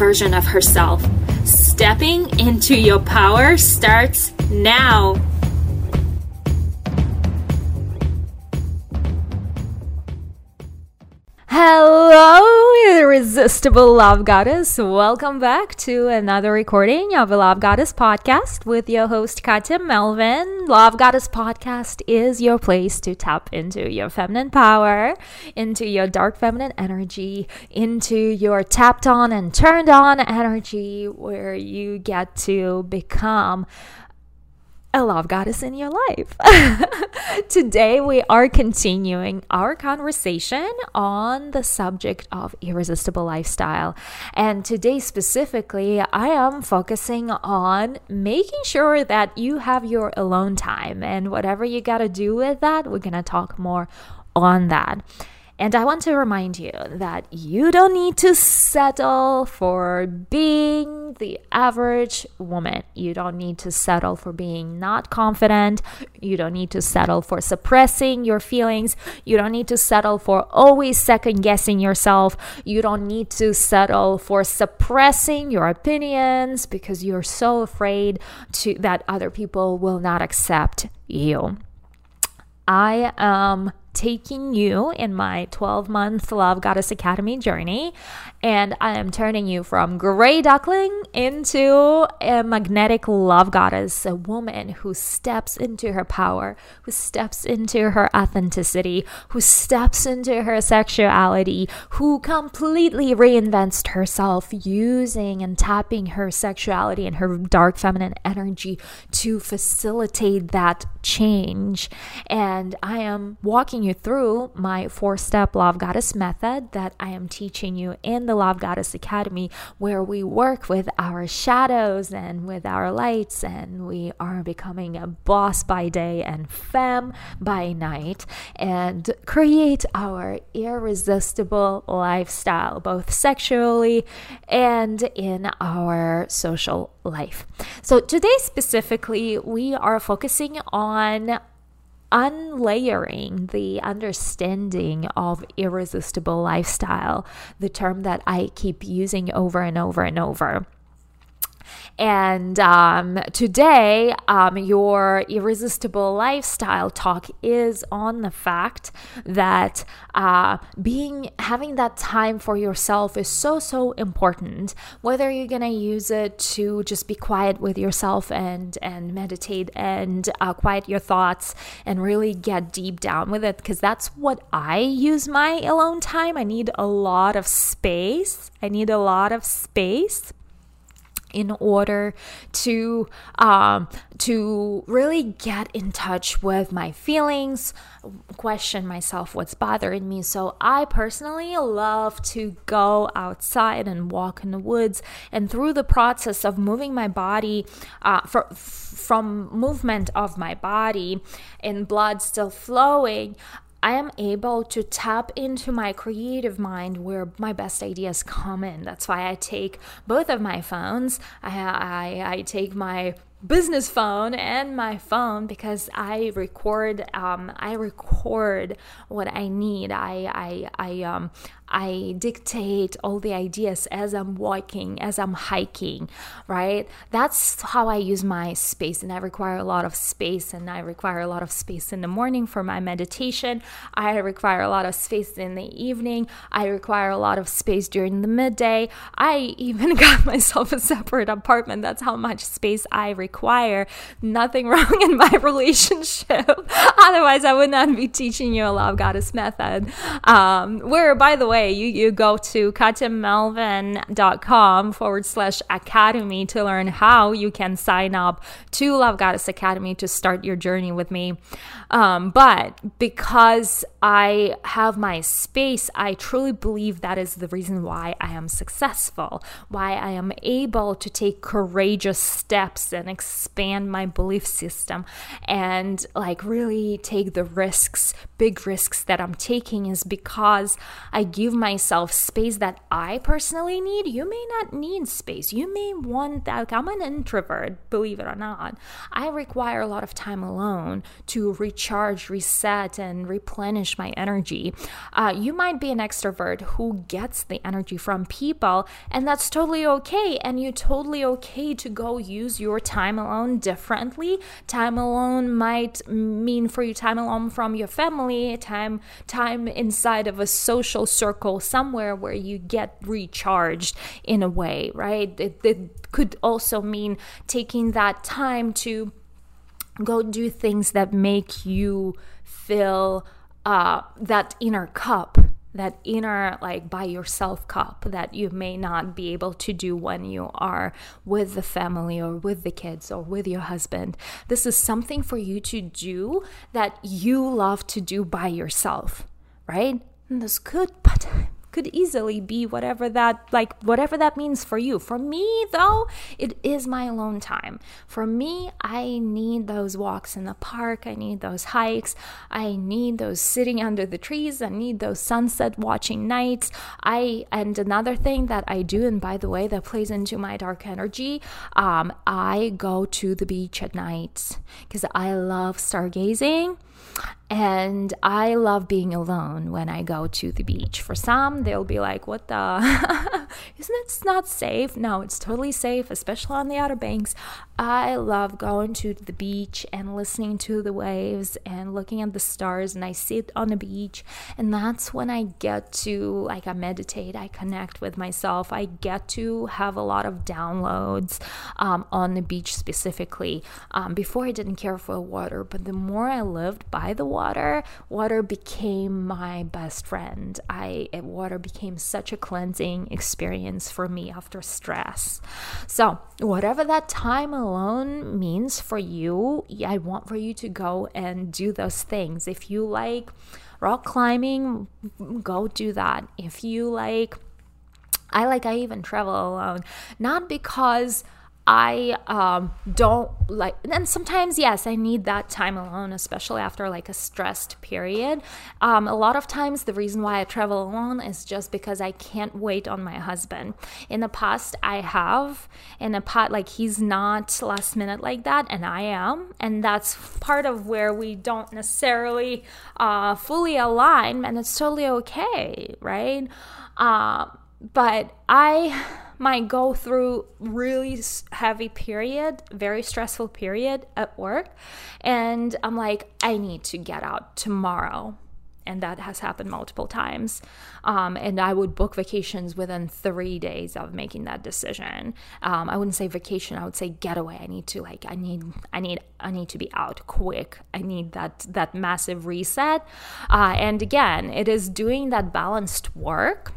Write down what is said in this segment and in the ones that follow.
version of herself. Stepping into your power starts now. Hello, irresistible love goddess. Welcome back to another recording of a Love Goddess podcast with your host Katya Melvin. Love Goddess podcast is your place to tap into your feminine power, into your dark feminine energy, into your tapped on and turned on energy where you get to become a love goddess in your life. Today, we are continuing our conversation on the subject of irresistible lifestyle. And today, specifically, I am focusing on making sure that you have your alone time. And whatever you got to do with that, we're going to talk more on that. And I want to remind you that you don't need to settle for being the average woman. You don't need to settle for being not confident. You don't need to settle for suppressing your feelings. You don't need to settle for always second guessing yourself. You don't need to settle for suppressing your opinions because you're so afraid to that other people will not accept you. I am taking you in my 12 month Love Goddess Academy journey. And I am turning you from gray duckling into a magnetic love goddess, a woman who steps into her power, who steps into her authenticity, who steps into her sexuality, who completely reinvents herself using and tapping her sexuality and her dark feminine energy to facilitate that change. And I am walking you through my four step love goddess method that I am teaching you in the Love Goddess Academy, where we work with our shadows and with our lights, and we are becoming a boss by day and femme by night, and create our irresistible lifestyle, both sexually and in our social life. So, today specifically, we are focusing on unlayering the understanding of irresistible lifestyle, the term that I keep using over and over and over. And um, today, um, your irresistible lifestyle talk is on the fact that uh, being having that time for yourself is so so important. Whether you're gonna use it to just be quiet with yourself and and meditate and uh, quiet your thoughts and really get deep down with it, because that's what I use my alone time. I need a lot of space. I need a lot of space in order to um, to really get in touch with my feelings question myself what's bothering me. So i personally love to go outside and walk in the woods. And through the process of moving my body uh, for, from movement of my body and blood still flowing I am able to tap into my creative mind where my best ideas come in. That's why I take both of my phones. I, I, I take my business phone and my phone because I record um, I record what I need. I I I um I dictate all the ideas as I'm walking, as I'm hiking, right? That's how I use my space. And I require a lot of space, and I require a lot of space in the morning for my meditation. I require a lot of space in the evening. I require a lot of space during the midday. I even got myself a separate apartment. That's how much space I require. Nothing wrong in my relationship. Otherwise, I would not be teaching you a love goddess method. Um, where, by the way, you, you go to katyamelvin.com forward slash academy to learn how you can sign up to Love Goddess Academy to start your journey with me. Um, but because I have my space, I truly believe that is the reason why I am successful, why I am able to take courageous steps and expand my belief system and like really take the risks, big risks that I'm taking is because I give myself space that I personally need. You may not need space. You may want that. Like, I'm an introvert, believe it or not. I require a lot of time alone to recharge, reset, and replenish my energy. Uh, you might be an extrovert who gets the energy from people, and that's totally okay. And you're totally okay to go use your time alone differently. Time alone might mean for you time alone from your family, time time inside of a social circle somewhere where you get recharged in a way, right? It, it could also mean taking that time to go do things that make you feel uh, that inner cup that inner like by yourself cup that you may not be able to do when you are with the family or with the kids or with your husband this is something for you to do that you love to do by yourself right this could but could easily be whatever that like whatever that means for you. For me though it is my alone time. For me i need those walks in the park. I need those hikes. I need those sitting under the trees. I need those sunset watching nights. I and another thing that i do and by the way that plays into my dark energy um, i go to the beach at night because i love stargazing and I love being alone when I go to the beach. For some, they'll be like, What the? Isn't it not safe? No, it's totally safe, especially on the Outer Banks. I love going to the beach and listening to the waves and looking at the stars. And I sit on the beach, and that's when I get to, like, I meditate, I connect with myself, I get to have a lot of downloads um, on the beach specifically. Um, before, I didn't care for water, but the more I lived by the water, water became my best friend. I water became such a cleansing experience for me after stress. So, whatever that time alone means for you, I want for you to go and do those things. If you like rock climbing, go do that. If you like I like I even travel alone, not because I um, don't like, and sometimes, yes, I need that time alone, especially after like a stressed period. Um, a lot of times, the reason why I travel alone is just because I can't wait on my husband. In the past, I have, in the past, like he's not last minute like that, and I am. And that's part of where we don't necessarily uh, fully align, and it's totally okay, right? Uh, but I might go through really heavy period, very stressful period at work, and I'm like, I need to get out tomorrow. And that has happened multiple times. Um, and I would book vacations within three days of making that decision. Um, I wouldn't say vacation; I would say getaway. I need to like, I need, I need, I need to be out quick. I need that that massive reset. Uh, and again, it is doing that balanced work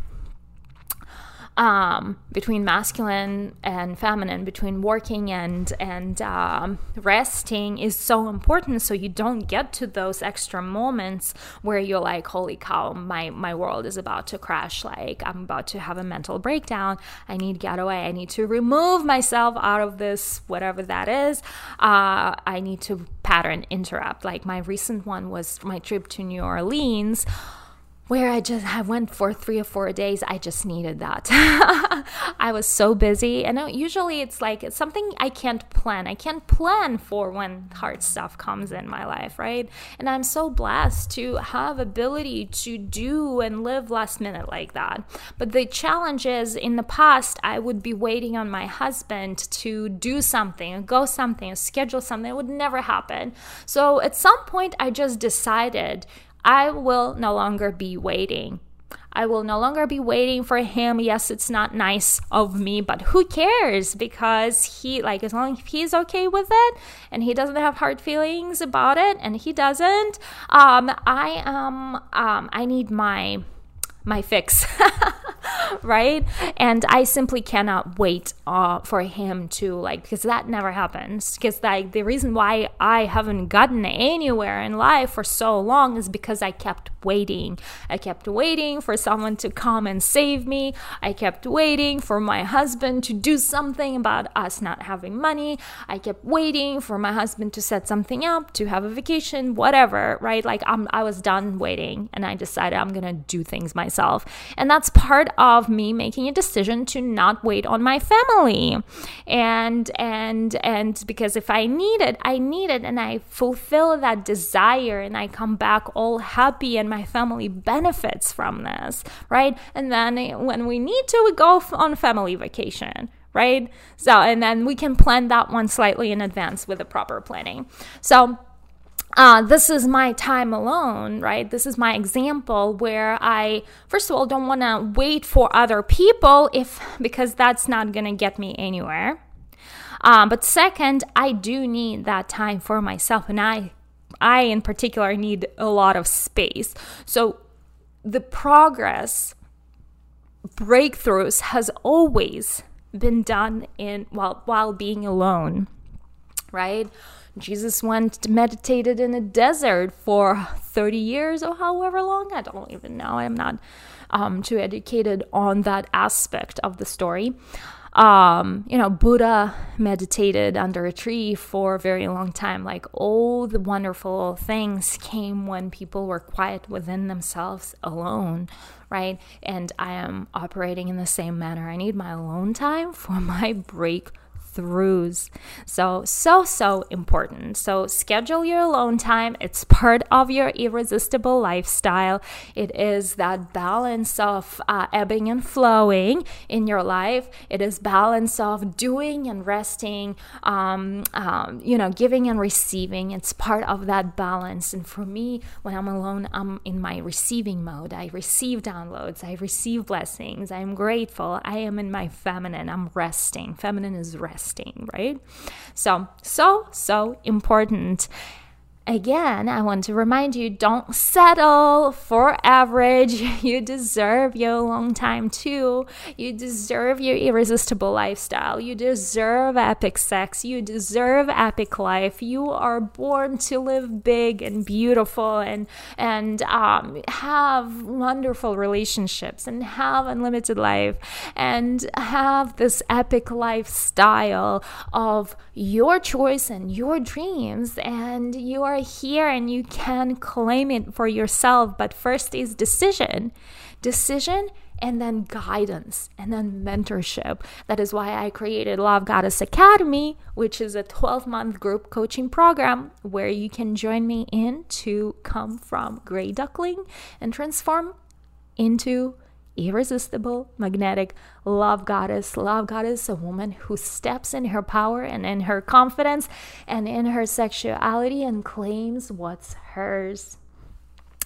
um, between masculine and feminine, between working and and um, resting is so important. So you don't get to those extra moments where you're like, "Holy cow, my my world is about to crash! Like I'm about to have a mental breakdown. I need to get away. I need to remove myself out of this, whatever that is. Uh, I need to pattern interrupt. Like my recent one was my trip to New Orleans." Where I just I went for three or four days. I just needed that. I was so busy, and usually it's like it's something I can't plan. I can't plan for when hard stuff comes in my life, right? And I'm so blessed to have ability to do and live last minute like that. But the challenge is, in the past, I would be waiting on my husband to do something, go something, schedule something. It would never happen. So at some point, I just decided I will no longer be waiting I will no longer be waiting for him. Yes, it's not nice of me, but who cares? Because he, like, as long as he's okay with it and he doesn't have hard feelings about it, and he doesn't, um, I am, um, I need my my fix. right? And I simply cannot wait uh, for him to like because that never happens. Because like the reason why I haven't gotten anywhere in life for so long is because I kept waiting. I kept waiting for someone to come and save me. I kept waiting for my husband to do something about us not having money. I kept waiting for my husband to set something up, to have a vacation, whatever, right? Like I'm I was done waiting and I decided I'm going to do things myself. And that's part of me making a decision to not wait on my family. And and and because if I need it, I need it and I fulfill that desire and I come back all happy and my family benefits from this, right? And then when we need to, we go on family vacation, right? So, and then we can plan that one slightly in advance with the proper planning. So, uh, this is my time alone, right? This is my example where I, first of all, don't want to wait for other people if because that's not going to get me anywhere. Um, but second, I do need that time for myself, and I I, in particular, need a lot of space. So the progress, breakthroughs has always been done in while while being alone right? Jesus went meditated in a desert for 30 years or however long. I don't even know. I'm not um, too educated on that aspect of the story um, you know, Buddha meditated under a tree for a very long time. Like all the wonderful things came when people were quiet within themselves alone, right? And I am operating in the same manner. I need my alone time for my break breakthroughs. So, so, so important. So, schedule your alone time. It's part of your irresistible lifestyle. It is that balance of uh, ebbing and flowing in your life. It is balance of doing and resting, um, um, you know, giving and receiving. It's part of that balance. And for me, when I'm alone, I'm in my receiving mode. I receive downloads, I receive blessings, I'm grateful. I am in my feminine. I'm resting. Feminine is rest right? So, so, so important. Again, I want to remind you don't settle for average. You deserve your long time too. You deserve your irresistible lifestyle. You deserve epic sex. You deserve epic life. You are born to live big and beautiful and and um, have wonderful relationships and have unlimited life and have this epic lifestyle of your choice and your dreams and you are are here and you can claim it for yourself. But first is decision. Decision and then guidance and then mentorship. That is why I created Love Goddess Academy, which is a 12 month group coaching program where you can join me in to come from gray duckling and transform into irresistible, magnetic love goddess. Love goddess, a woman who steps in her power and in her confidence and in her sexuality and claims what's hers.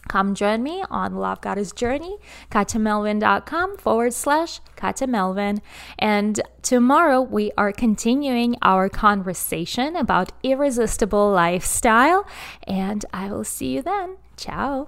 Come join me on Love Goddess Journey, katyamelvin.com forward slash katyamelvin. And tomorrow we are continuing our conversation about irresistible lifestyle. And I will see you then. Ciao.